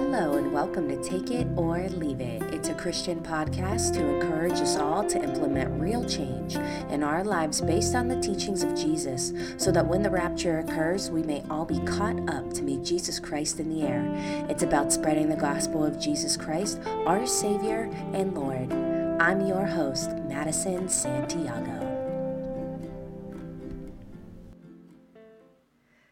Hello, and welcome to Take It or Leave It. It's a Christian podcast to encourage us all to implement real change in our lives based on the teachings of Jesus, so that when the rapture occurs, we may all be caught up to meet Jesus Christ in the air. It's about spreading the gospel of Jesus Christ, our Savior and Lord. I'm your host, Madison Santiago.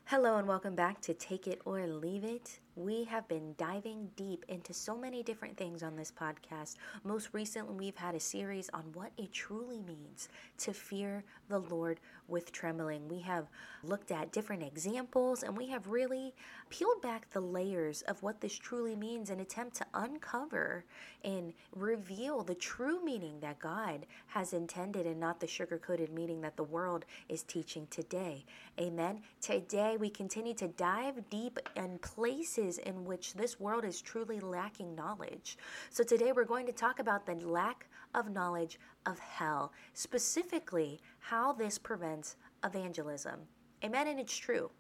Hello, and welcome back to Take It or Leave It. We have been diving deep into so many different things on this podcast. Most recently, we've had a series on what it truly means to fear the Lord with trembling. We have looked at different examples and we have really peeled back the layers of what this truly means in attempt to uncover and reveal the true meaning that God has intended and not the sugar-coated meaning that the world is teaching today. Amen. Today we continue to dive deep in places in which this world is truly lacking knowledge. So today we're going to talk about the lack of knowledge of hell, specifically how this prevents evangelism. Amen, and it's true.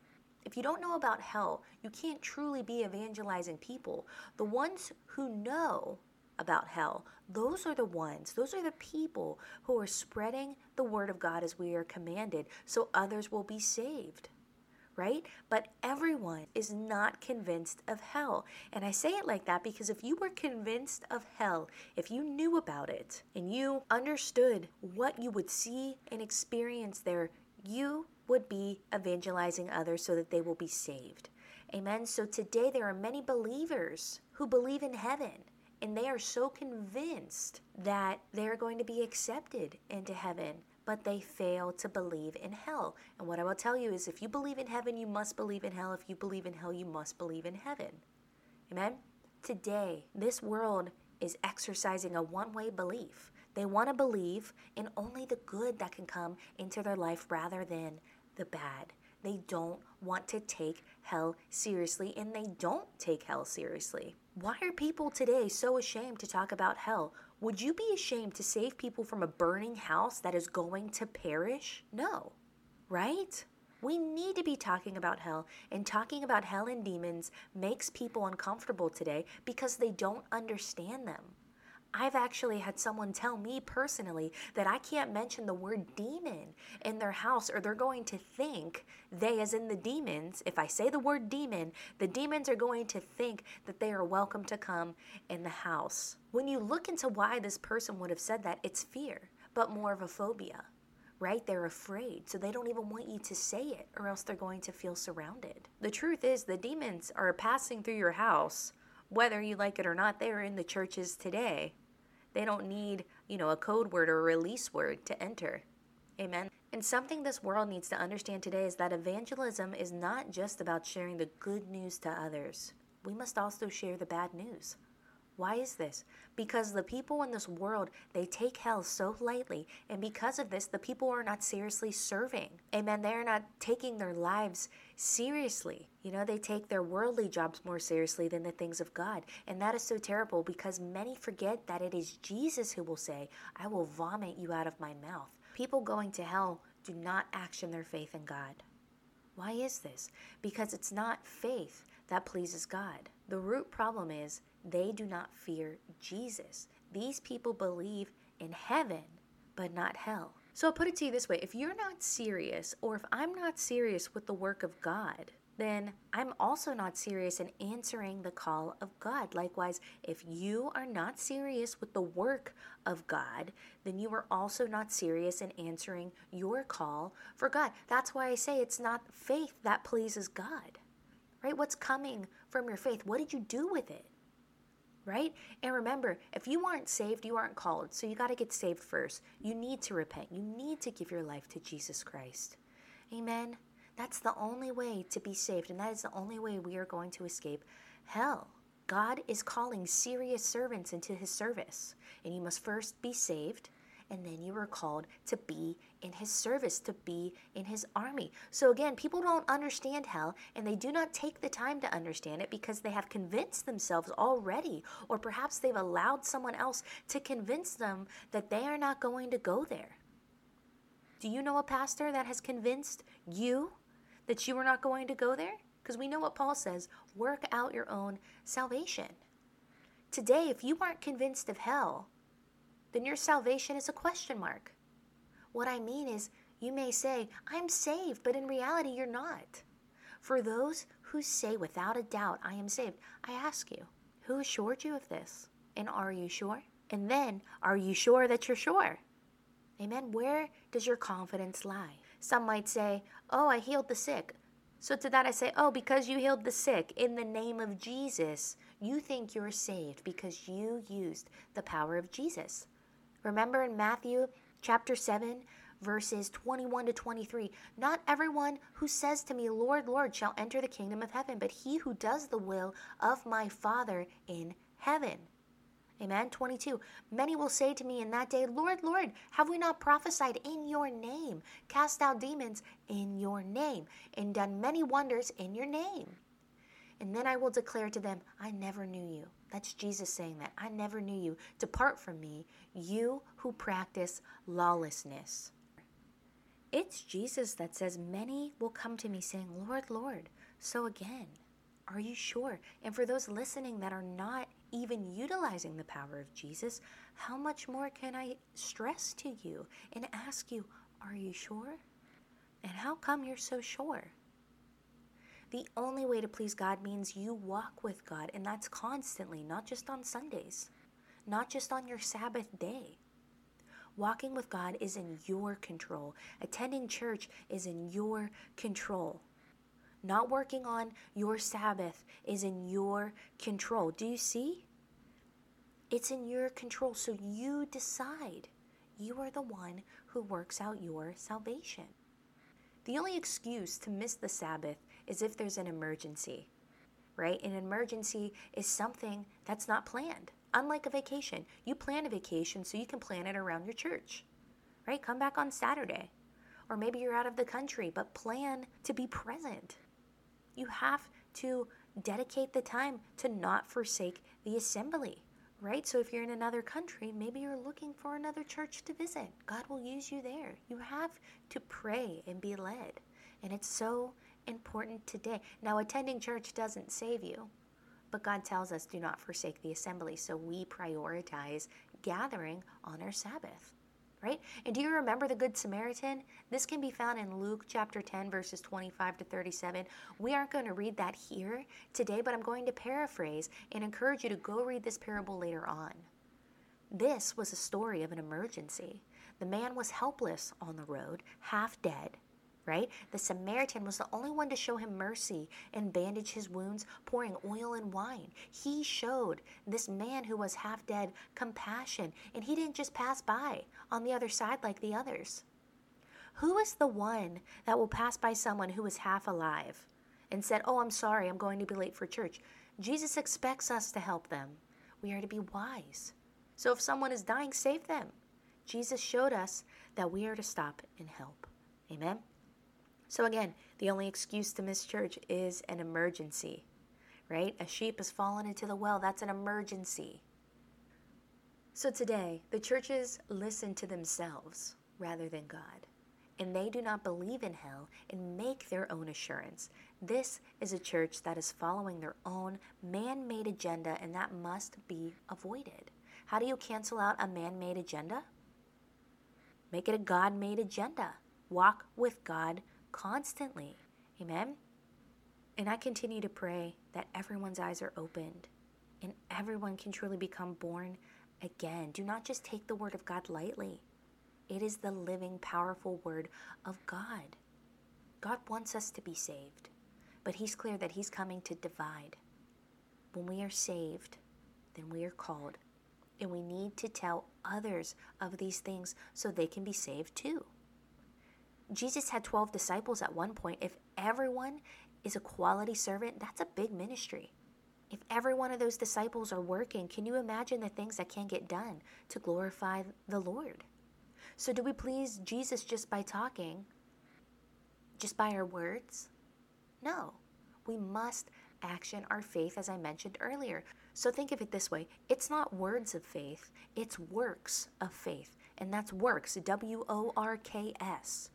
If you don't know about hell, you can't truly be evangelizing people. The ones who know about hell, those are the ones, those are the people who are spreading the word of God as we are commanded, so others will be saved right? But everyone is not convinced of hell. And I say it like that because if you were convinced of hell, if you knew about it and you understood what you would see and experience there, you would be evangelizing others so that they will be saved. Amen. So today there are many believers who believe in heaven and they are so convinced that they're going to be accepted into heaven but they fail to believe in hell. And what I will tell you is if you believe in heaven, you must believe in hell. If you believe in hell, you must believe in heaven. Amen? Today, this world is exercising a one way belief. They want to believe in only the good that can come into their life rather than the bad. They don't want to take hell seriously, and they don't take hell seriously. Why are people today so ashamed to talk about hell? Would you be ashamed to save people from a burning house that is going to perish? No, right? We need to be talking about hell, and talking about hell and demons makes people uncomfortable today because they don't understand them. I've actually had someone tell me personally that I can't mention the word demon in their house or they're going to think they, as in the demons, if I say the word demon, the demons are going to think that they are welcome to come in the house. When you look into why this person would have said that, it's fear, but more of a phobia right? They're afraid, so they don't even want you to say it, or else they're going to feel surrounded. The truth is, the demons are passing through your house, whether you like it or not. They are in the churches today. They don't need, you know, a code word or a release word to enter. Amen. And something this world needs to understand today is that evangelism is not just about sharing the good news to others. We must also share the bad news. Why is this? Because the people in this world, they take hell so lightly, and because of this, the people are not seriously serving. Amen. They are not taking their lives seriously. You know, they take their worldly jobs more seriously than the things of God. And that is so terrible because many forget that it is Jesus who will say, I will vomit you out of my mouth. People going to hell do not action their faith in God. Why is this? Because it's not faith that pleases God. The root problem is they do not fear Jesus. These people believe in heaven, but not hell. So I'll put it to you this way if you're not serious, or if I'm not serious with the work of God, then I'm also not serious in answering the call of God. Likewise, if you are not serious with the work of God, then you are also not serious in answering your call for God. That's why I say it's not faith that pleases God, right? What's coming from your faith? What did you do with it? Right? And remember, if you aren't saved, you aren't called. So you got to get saved first. You need to repent. You need to give your life to Jesus Christ. Amen. That's the only way to be saved, and that is the only way we are going to escape hell. God is calling serious servants into his service, and you must first be saved and then you are called to be in his service, to be in his army. So again, people don't understand hell, and they do not take the time to understand it because they have convinced themselves already, or perhaps they've allowed someone else to convince them that they are not going to go there. Do you know a pastor that has convinced you that you are not going to go there? Because we know what Paul says work out your own salvation. Today, if you aren't convinced of hell, then your salvation is a question mark. What I mean is, you may say, I'm saved, but in reality, you're not. For those who say without a doubt, I am saved, I ask you, who assured you of this? And are you sure? And then, are you sure that you're sure? Amen. Where does your confidence lie? Some might say, Oh, I healed the sick. So to that I say, Oh, because you healed the sick in the name of Jesus, you think you're saved because you used the power of Jesus. Remember in Matthew chapter 7, verses 21 to 23 Not everyone who says to me, Lord, Lord, shall enter the kingdom of heaven, but he who does the will of my Father in heaven. Amen. 22. Many will say to me in that day, Lord, Lord, have we not prophesied in your name, cast out demons in your name, and done many wonders in your name? And then I will declare to them, I never knew you. That's Jesus saying that. I never knew you. Depart from me, you who practice lawlessness. It's Jesus that says, Many will come to me saying, Lord, Lord. So again, are you sure? And for those listening that are not even utilizing the power of Jesus, how much more can I stress to you and ask you, Are you sure? And how come you're so sure? The only way to please God means you walk with God, and that's constantly, not just on Sundays, not just on your Sabbath day. Walking with God is in your control. Attending church is in your control. Not working on your Sabbath is in your control. Do you see? It's in your control. So you decide. You are the one who works out your salvation. The only excuse to miss the Sabbath is if there's an emergency, right? An emergency is something that's not planned. Unlike a vacation, you plan a vacation so you can plan it around your church, right? Come back on Saturday. Or maybe you're out of the country, but plan to be present. You have to dedicate the time to not forsake the assembly, right? So if you're in another country, maybe you're looking for another church to visit. God will use you there. You have to pray and be led. And it's so important today. Now, attending church doesn't save you, but God tells us do not forsake the assembly. So we prioritize gathering on our Sabbath right? And do you remember the Good Samaritan? This can be found in Luke chapter 10, verses 25 to 37. We aren't going to read that here today, but I'm going to paraphrase and encourage you to go read this parable later on. This was a story of an emergency. The man was helpless on the road, half dead right? The Samaritan was the only one to show him mercy and bandage his wounds, pouring oil and wine. He showed this man who was half dead compassion, and he didn't just pass by on the other side like the others. Who is the one that will pass by someone who is half alive and said, Oh, I'm sorry, I'm going to be late for church? Jesus expects us to help them. We are to be wise. So if someone is dying, save them. Jesus showed us that we are to stop and help. Amen. So, again, the only excuse to miss church is an emergency, right? A sheep has fallen into the well, that's an emergency. So, today, the churches listen to themselves rather than God, and they do not believe in hell and make their own assurance. This is a church that is following their own man made agenda, and that must be avoided. How do you cancel out a man made agenda? Make it a God made agenda. Walk with God constantly. Amen? And I continue to pray that everyone's eyes are opened and everyone can truly become born again. Do not just take the word of God lightly, it is the living, powerful word of God. God wants us to be saved, but He's clear that He's coming to divide. When we are saved, then we are called, and we need to tell others of these things so they can be saved too. Jesus had 12 disciples at one point. If everyone is a quality servant, that's a big ministry. If every one of those disciples are working, can you imagine the things that can get done to glorify the Lord? So, do we please Jesus just by talking, just by our words? No. We must action our faith, as I mentioned earlier. So, think of it this way it's not words of faith, it's works of faith. And that's works, W O R K S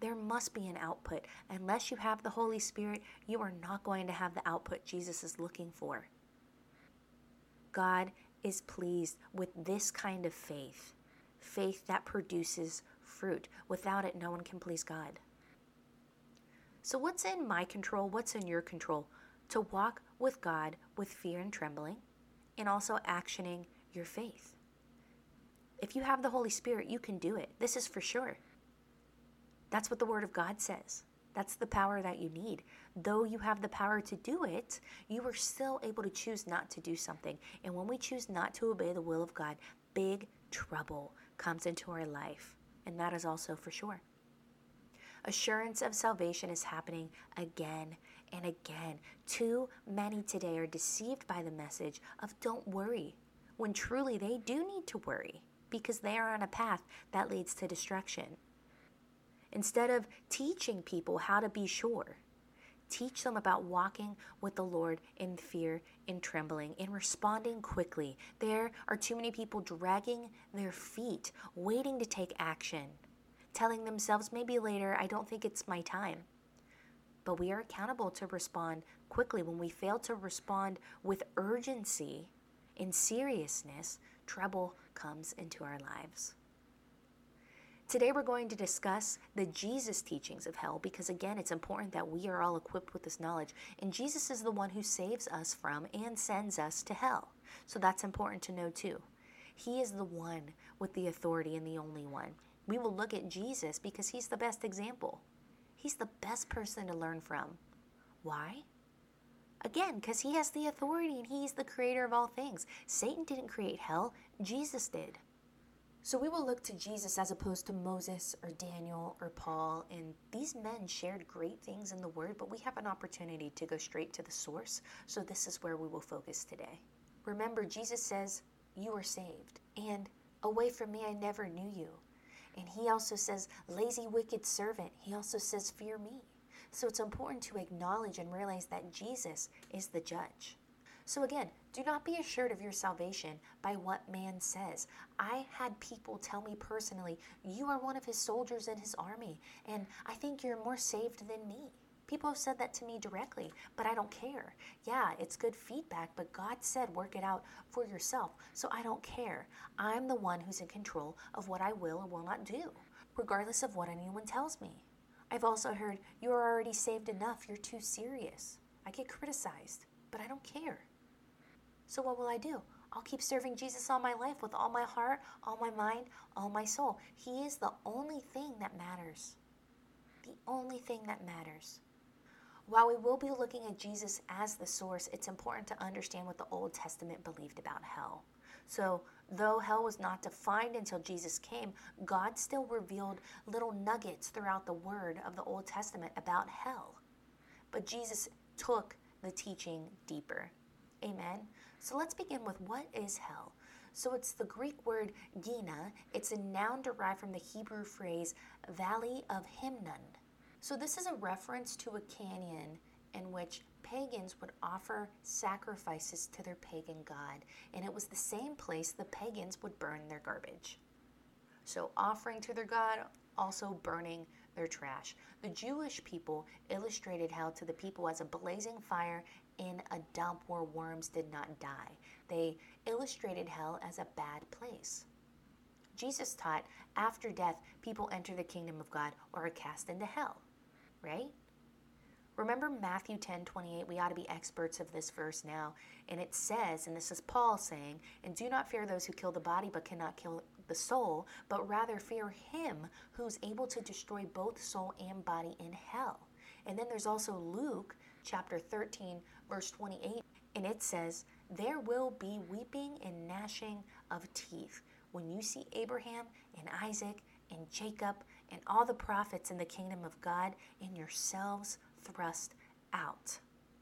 There must be an output. Unless you have the Holy Spirit, you are not going to have the output Jesus is looking for. God is pleased with this kind of faith faith that produces fruit. Without it, no one can please God. So, what's in my control? What's in your control? To walk with God with fear and trembling, and also actioning your faith. If you have the Holy Spirit, you can do it. This is for sure. That's what the Word of God says. That's the power that you need. Though you have the power to do it, you are still able to choose not to do something. And when we choose not to obey the will of God, big trouble comes into our life. And that is also for sure. Assurance of salvation is happening again and again. Too many today are deceived by the message of don't worry, when truly they do need to worry because they are on a path that leads to destruction. Instead of teaching people how to be sure, teach them about walking with the Lord in fear and trembling and responding quickly. There are too many people dragging their feet, waiting to take action, telling themselves, maybe later, I don't think it's my time. But we are accountable to respond quickly. When we fail to respond with urgency and seriousness, trouble comes into our lives. Today, we're going to discuss the Jesus teachings of hell because, again, it's important that we are all equipped with this knowledge. And Jesus is the one who saves us from and sends us to hell. So that's important to know, too. He is the one with the authority and the only one. We will look at Jesus because he's the best example. He's the best person to learn from. Why? Again, because he has the authority and he's the creator of all things. Satan didn't create hell, Jesus did. So we will look to Jesus as opposed to Moses or Daniel or Paul. And these men shared great things in the Word, but we have an opportunity to go straight to the source. So this is where we will focus today. Remember, Jesus says, You are saved. And away from me, I never knew you. And he also says, Lazy, wicked servant. He also says, Fear me. So it's important to acknowledge and realize that Jesus is the judge. So again, do not be assured of your salvation by what man says. I had people tell me personally, You are one of his soldiers in his army, and I think you're more saved than me. People have said that to me directly, but I don't care. Yeah, it's good feedback, but God said work it out for yourself, so I don't care. I'm the one who's in control of what I will or will not do, regardless of what anyone tells me. I've also heard, You're already saved enough, you're too serious. I get criticized, but I don't care. So what will I do? I'll keep serving Jesus all my life with all my heart, all my mind, all my soul. He is the only thing that matters. The only thing that matters. While we will be looking at Jesus as the source, it's important to understand what the Old Testament believed about hell. So, though hell was not defined until Jesus came, God still revealed little nuggets throughout the word of the Old Testament about hell. But Jesus took the teaching deeper. Amen. So let's begin with what is hell? So it's the Greek word Gehenna. It's a noun derived from the Hebrew phrase Valley of Hinnom. So this is a reference to a canyon in which pagans would offer sacrifices to their pagan god, and it was the same place the pagans would burn their garbage. So offering to their god, also burning their trash. The Jewish people illustrated hell to the people as a blazing fire in a dump where worms did not die. They illustrated hell as a bad place. Jesus taught after death, people enter the kingdom of God or are cast into hell, right? Remember Matthew 10 28? We ought to be experts of this verse now. And it says, and this is Paul saying, and do not fear those who kill the body but cannot kill the soul, but rather fear him who's able to destroy both soul and body in hell. And then there's also Luke chapter 13, verse 28, and it says, There will be weeping and gnashing of teeth when you see Abraham and Isaac and Jacob and all the prophets in the kingdom of God and yourselves thrust out.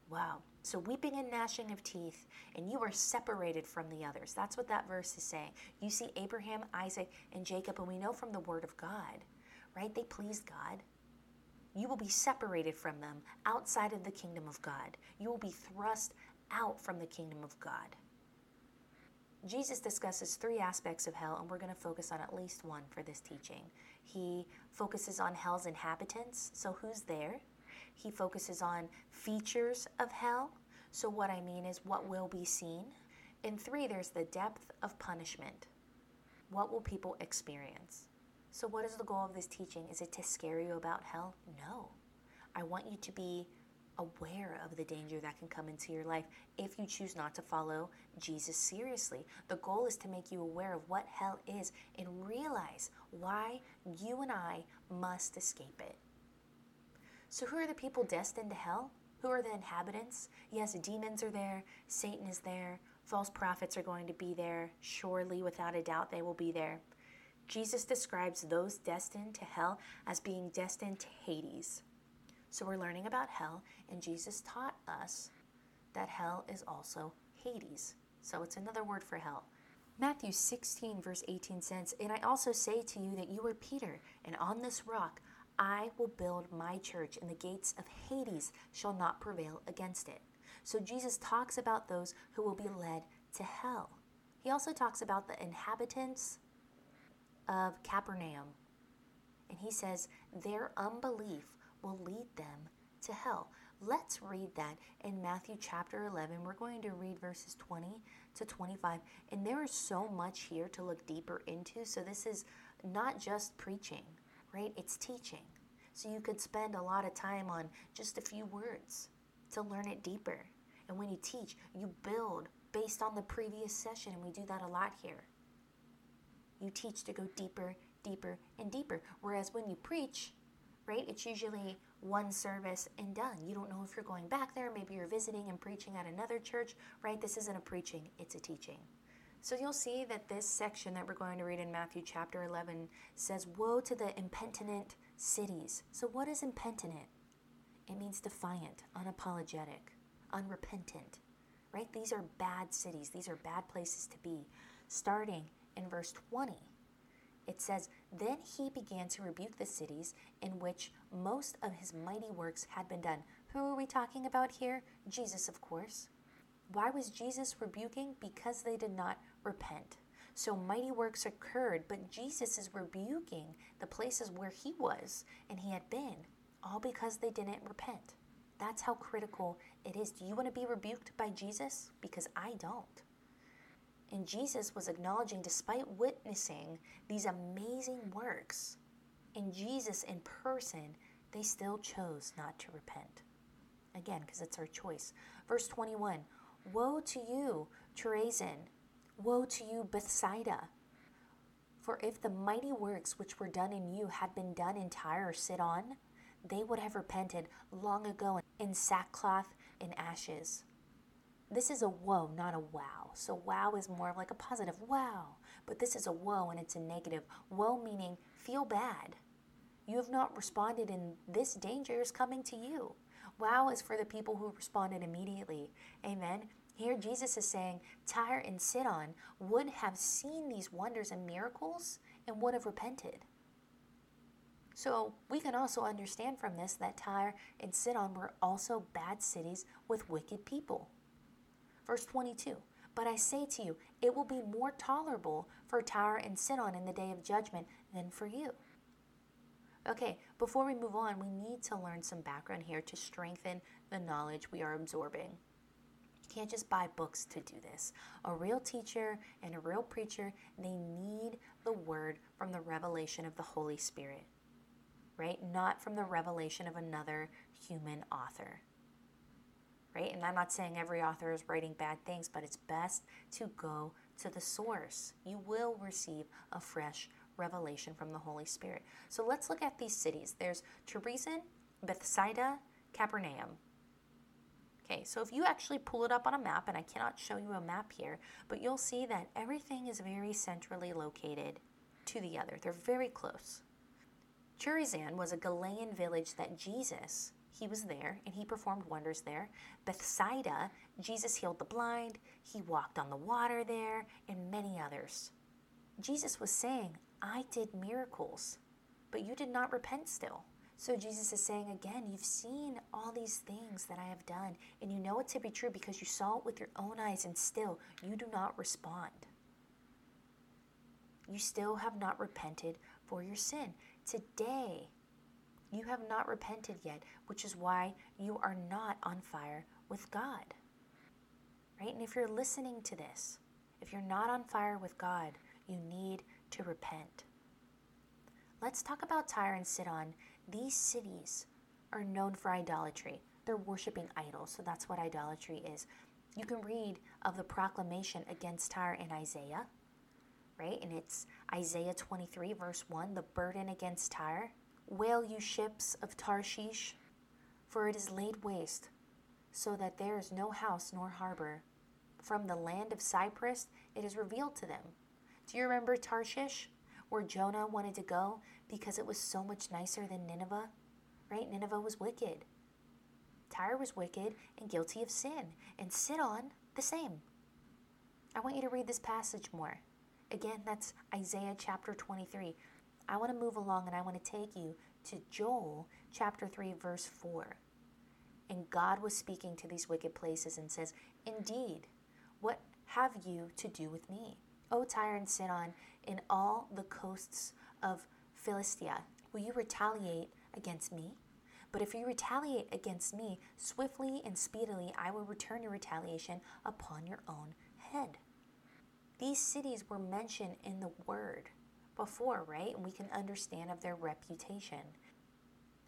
Wow. So, weeping and gnashing of teeth, and you are separated from the others. That's what that verse is saying. You see Abraham, Isaac, and Jacob, and we know from the word of God, right? They pleased God. You will be separated from them outside of the kingdom of God. You will be thrust out from the kingdom of God. Jesus discusses three aspects of hell, and we're going to focus on at least one for this teaching. He focuses on hell's inhabitants. So, who's there? He focuses on features of hell. So, what I mean is what will be seen. In three, there's the depth of punishment. What will people experience? So, what is the goal of this teaching? Is it to scare you about hell? No. I want you to be aware of the danger that can come into your life if you choose not to follow Jesus seriously. The goal is to make you aware of what hell is and realize why you and I must escape it. So, who are the people destined to hell? Who are the inhabitants? Yes, demons are there, Satan is there, false prophets are going to be there. Surely, without a doubt, they will be there. Jesus describes those destined to hell as being destined to Hades. So we're learning about hell, and Jesus taught us that hell is also Hades. So it's another word for hell. Matthew 16, verse 18 says, And I also say to you that you are Peter, and on this rock I will build my church, and the gates of Hades shall not prevail against it. So Jesus talks about those who will be led to hell. He also talks about the inhabitants of Capernaum. And he says, Their unbelief will lead them to hell. Let's read that in Matthew chapter 11. We're going to read verses 20 to 25. And there is so much here to look deeper into. So this is not just preaching, right? It's teaching. So you could spend a lot of time on just a few words to learn it deeper. And when you teach, you build based on the previous session. And we do that a lot here. You teach to go deeper, deeper, and deeper. Whereas when you preach, right? It's usually one service and done. You don't know if you're going back there. Maybe you're visiting and preaching at another church, right? This isn't a preaching, it's a teaching. So you'll see that this section that we're going to read in Matthew chapter 11 says, Woe to the impenitent cities. So, what is impenitent? It means defiant, unapologetic, unrepentant, right? These are bad cities, these are bad places to be. Starting in verse 20, it says, Then he began to rebuke the cities in which most of his mighty works had been done. Who are we talking about here? Jesus, of course. Why was Jesus rebuking? Because they did not repent. So mighty works occurred, but Jesus is rebuking the places where he was and he had been, all because they didn't repent. That's how critical it is. Do you want to be rebuked by Jesus? Because I don't. And Jesus was acknowledging, despite witnessing these amazing works, in Jesus in person, they still chose not to repent. Again, because it's our choice. Verse 21 Woe to you, Chorazin! Woe to you, Bethsaida! For if the mighty works which were done in you had been done in Tyre or Sidon, they would have repented long ago in sackcloth and ashes. This is a woe, not a wow. So, wow is more of like a positive wow. But this is a woe and it's a negative. Woe meaning feel bad. You have not responded, and this danger is coming to you. Wow is for the people who responded immediately. Amen. Here, Jesus is saying Tyre and Sidon would have seen these wonders and miracles and would have repented. So, we can also understand from this that Tyre and Sidon were also bad cities with wicked people. Verse 22 But I say to you, it will be more tolerable for Tyre and Sidon in the day of judgment than for you. Okay, before we move on, we need to learn some background here to strengthen the knowledge we are absorbing. You can't just buy books to do this. A real teacher and a real preacher, they need the word from the revelation of the Holy Spirit, right? Not from the revelation of another human author right? And I'm not saying every author is writing bad things, but it's best to go to the source. You will receive a fresh revelation from the Holy Spirit. So let's look at these cities. There's Chorazin, Bethsaida, Capernaum. Okay, so if you actually pull it up on a map, and I cannot show you a map here, but you'll see that everything is very centrally located to the other. They're very close. Chorazin was a Galilean village that Jesus he was there and he performed wonders there. Bethsaida, Jesus healed the blind, he walked on the water there, and many others. Jesus was saying, I did miracles, but you did not repent still. So Jesus is saying again, you've seen all these things that I have done, and you know it to be true because you saw it with your own eyes, and still you do not respond. You still have not repented for your sin. today. You have not repented yet, which is why you are not on fire with God. Right? And if you're listening to this, if you're not on fire with God, you need to repent. Let's talk about Tyre and Sidon. These cities are known for idolatry. They're worshiping idols, so that's what idolatry is. You can read of the proclamation against Tyre in Isaiah, right? And it's Isaiah 23, verse 1 the burden against Tyre. Wail, you ships of Tarshish, for it is laid waste, so that there is no house nor harbor. From the land of Cyprus it is revealed to them. Do you remember Tarshish, where Jonah wanted to go because it was so much nicer than Nineveh? Right? Nineveh was wicked. Tyre was wicked and guilty of sin, and Sidon the same. I want you to read this passage more. Again, that's Isaiah chapter 23. I want to move along and I want to take you to Joel chapter 3, verse 4. And God was speaking to these wicked places and says, Indeed, what have you to do with me? O Tyre and Sidon, in all the coasts of Philistia, will you retaliate against me? But if you retaliate against me, swiftly and speedily I will return your retaliation upon your own head. These cities were mentioned in the word before, right? And we can understand of their reputation.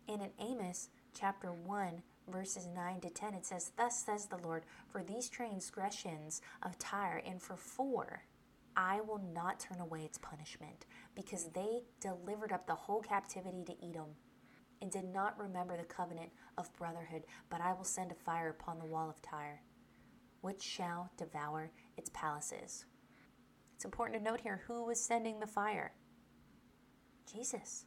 And in Amos chapter 1, verses 9 to 10, it says, Thus says the Lord, for these transgressions of Tyre and for four, I will not turn away its punishment, because they delivered up the whole captivity to Edom and did not remember the covenant of brotherhood, but I will send a fire upon the wall of Tyre, which shall devour its palaces. It's important to note here who was sending the fire? Jesus.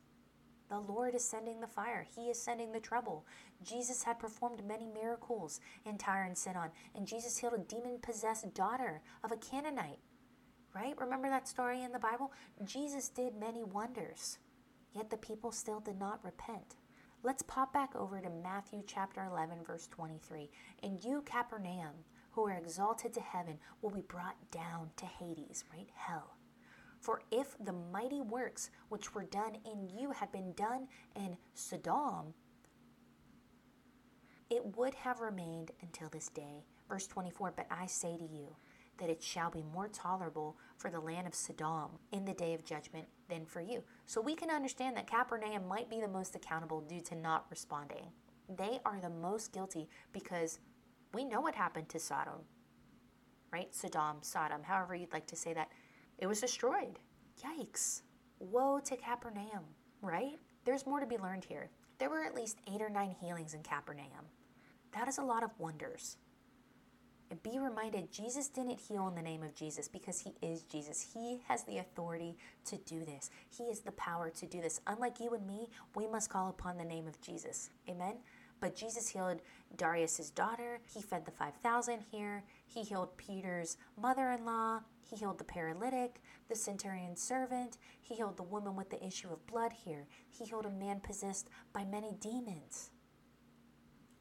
The Lord is sending the fire. He is sending the trouble. Jesus had performed many miracles in Tyre and Sidon, and Jesus healed a demon possessed daughter of a Canaanite. Right? Remember that story in the Bible? Jesus did many wonders, yet the people still did not repent. Let's pop back over to Matthew chapter 11, verse 23. And you, Capernaum, who are exalted to heaven, will be brought down to Hades, right? Hell. For if the mighty works which were done in you had been done in Sodom, it would have remained until this day. Verse 24 But I say to you, that it shall be more tolerable for the land of Sodom in the day of judgment than for you. So we can understand that Capernaum might be the most accountable due to not responding. They are the most guilty because we know what happened to Sodom, right? Sodom, Sodom, however you'd like to say that. It was destroyed. Yikes. Woe to Capernaum, right? There's more to be learned here. There were at least eight or nine healings in Capernaum. That is a lot of wonders. And be reminded, Jesus didn't heal in the name of Jesus because he is Jesus. He has the authority to do this, he has the power to do this. Unlike you and me, we must call upon the name of Jesus. Amen? But Jesus healed Jairus' daughter. He fed the 5,000 here. He healed Peter's mother in law. He healed the paralytic, the centurion's servant. He healed the woman with the issue of blood here. He healed a man possessed by many demons.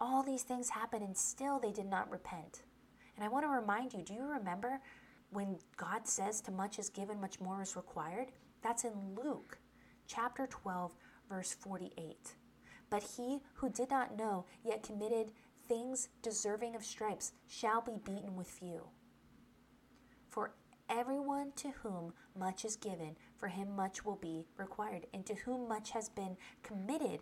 All these things happened, and still they did not repent. And I want to remind you do you remember when God says, To much is given, much more is required? That's in Luke chapter 12, verse 48. But he who did not know, yet committed things deserving of stripes, shall be beaten with few. Everyone to whom much is given, for him much will be required, and to whom much has been committed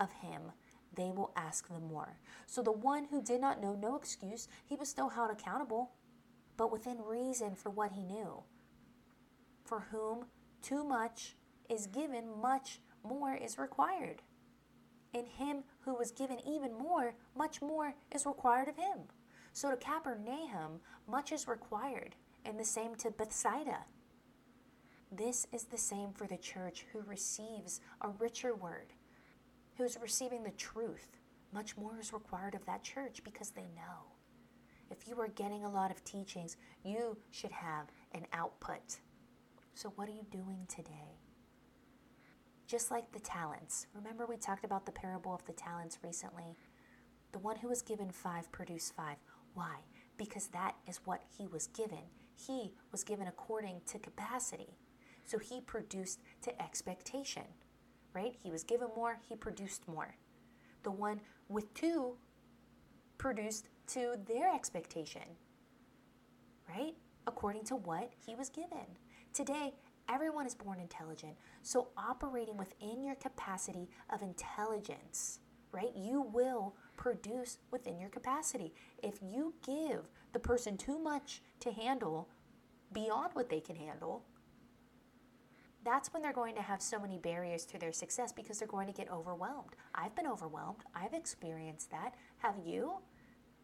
of him, they will ask the more. So the one who did not know no excuse, he was still held accountable, but within reason for what he knew. For whom too much is given, much more is required. In him who was given even more, much more is required of him. So to Capernaum, much is required, and the same to Bethsaida. This is the same for the church who receives a richer word who's receiving the truth, much more is required of that church because they know. If you are getting a lot of teachings, you should have an output. So, what are you doing today? Just like the talents. Remember, we talked about the parable of the talents recently? The one who was given five produced five. Why? Because that is what he was given. He was given according to capacity. So he produced to expectation right? He was given more, he produced more. The one with two produced to their expectation, right? According to what he was given. Today, everyone is born intelligent. So, operating within your capacity of intelligence, right? You will produce within your capacity. If you give the person too much to handle beyond what they can handle, that's when they're going to have so many barriers to their success because they're going to get overwhelmed. I've been overwhelmed. I've experienced that. Have you?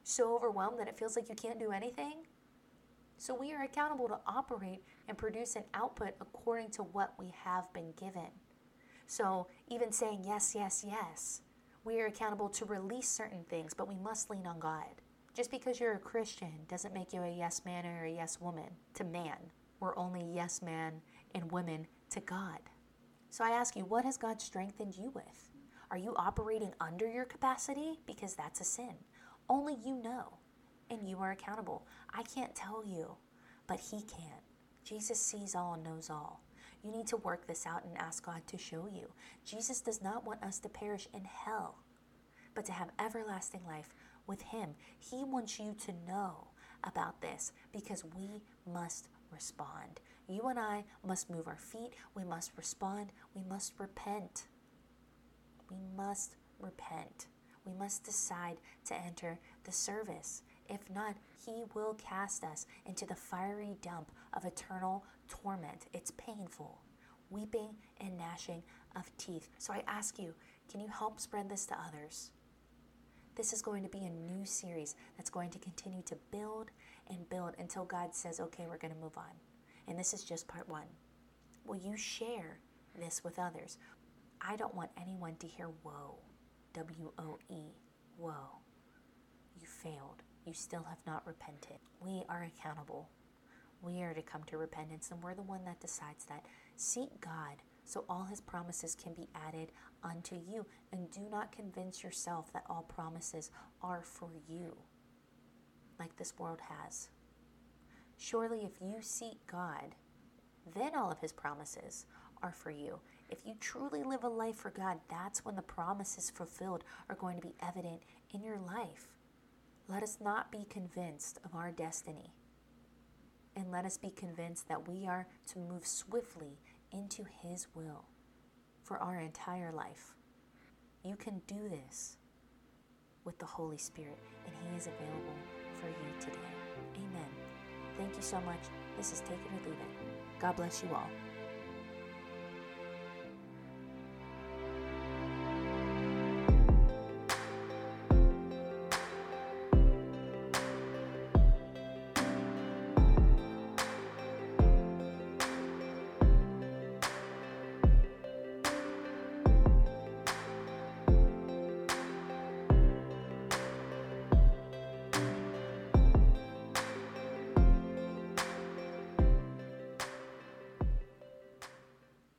So overwhelmed that it feels like you can't do anything? So we are accountable to operate and produce an output according to what we have been given. So even saying yes, yes, yes, we are accountable to release certain things, but we must lean on God. Just because you're a Christian doesn't make you a yes man or a yes woman to man. We're only yes man and women to God. So I ask you, what has God strengthened you with? Are you operating under your capacity? Because that's a sin. Only you know, and you are accountable. I can't tell you, but He can. Jesus sees all and knows all. You need to work this out and ask God to show you. Jesus does not want us to perish in hell, but to have everlasting life with Him. He wants you to know about this because we must respond. You and I must move our feet. We must respond. We must repent. We must repent. We must decide to enter the service. If not, He will cast us into the fiery dump of eternal torment. It's painful, weeping and gnashing of teeth. So I ask you, can you help spread this to others? This is going to be a new series that's going to continue to build and build until God says, okay, we're going to move on. And this is just part one. Will you share this with others? I don't want anyone to hear woe, W O E, woe. You failed. You still have not repented. We are accountable. We are to come to repentance, and we're the one that decides that. Seek God so all his promises can be added unto you. And do not convince yourself that all promises are for you, like this world has. Surely, if you seek God, then all of his promises are for you. If you truly live a life for God, that's when the promises fulfilled are going to be evident in your life. Let us not be convinced of our destiny. And let us be convinced that we are to move swiftly into His will for our entire life. You can do this with the Holy Spirit, and He is available for you today. Amen. Thank you so much. This is Take It or Leave It. God bless you all.